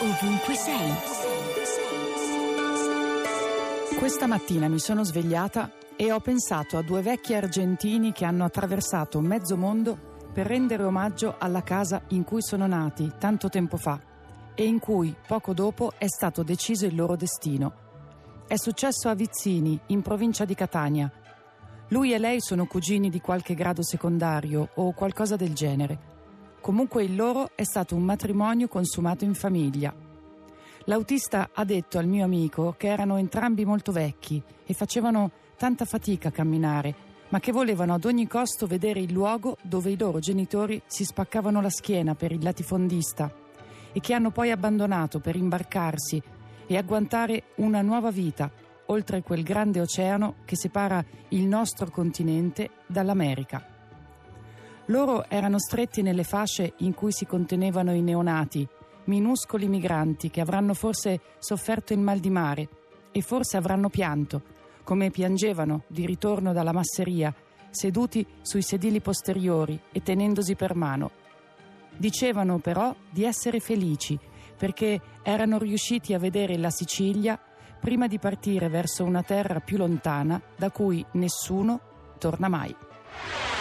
ovunque sei. Questa mattina mi sono svegliata e ho pensato a due vecchi argentini che hanno attraversato mezzo mondo per rendere omaggio alla casa in cui sono nati tanto tempo fa e in cui poco dopo è stato deciso il loro destino. È successo a Vizzini, in provincia di Catania. Lui e lei sono cugini di qualche grado secondario o qualcosa del genere. Comunque il loro è stato un matrimonio consumato in famiglia. L'autista ha detto al mio amico che erano entrambi molto vecchi e facevano tanta fatica a camminare, ma che volevano ad ogni costo vedere il luogo dove i loro genitori si spaccavano la schiena per il latifondista e che hanno poi abbandonato per imbarcarsi e agguantare una nuova vita oltre quel grande oceano che separa il nostro continente dall'America. Loro erano stretti nelle fasce in cui si contenevano i neonati, minuscoli migranti che avranno forse sofferto il mal di mare e forse avranno pianto, come piangevano di ritorno dalla masseria, seduti sui sedili posteriori e tenendosi per mano. Dicevano però di essere felici perché erano riusciti a vedere la Sicilia prima di partire verso una terra più lontana da cui nessuno torna mai.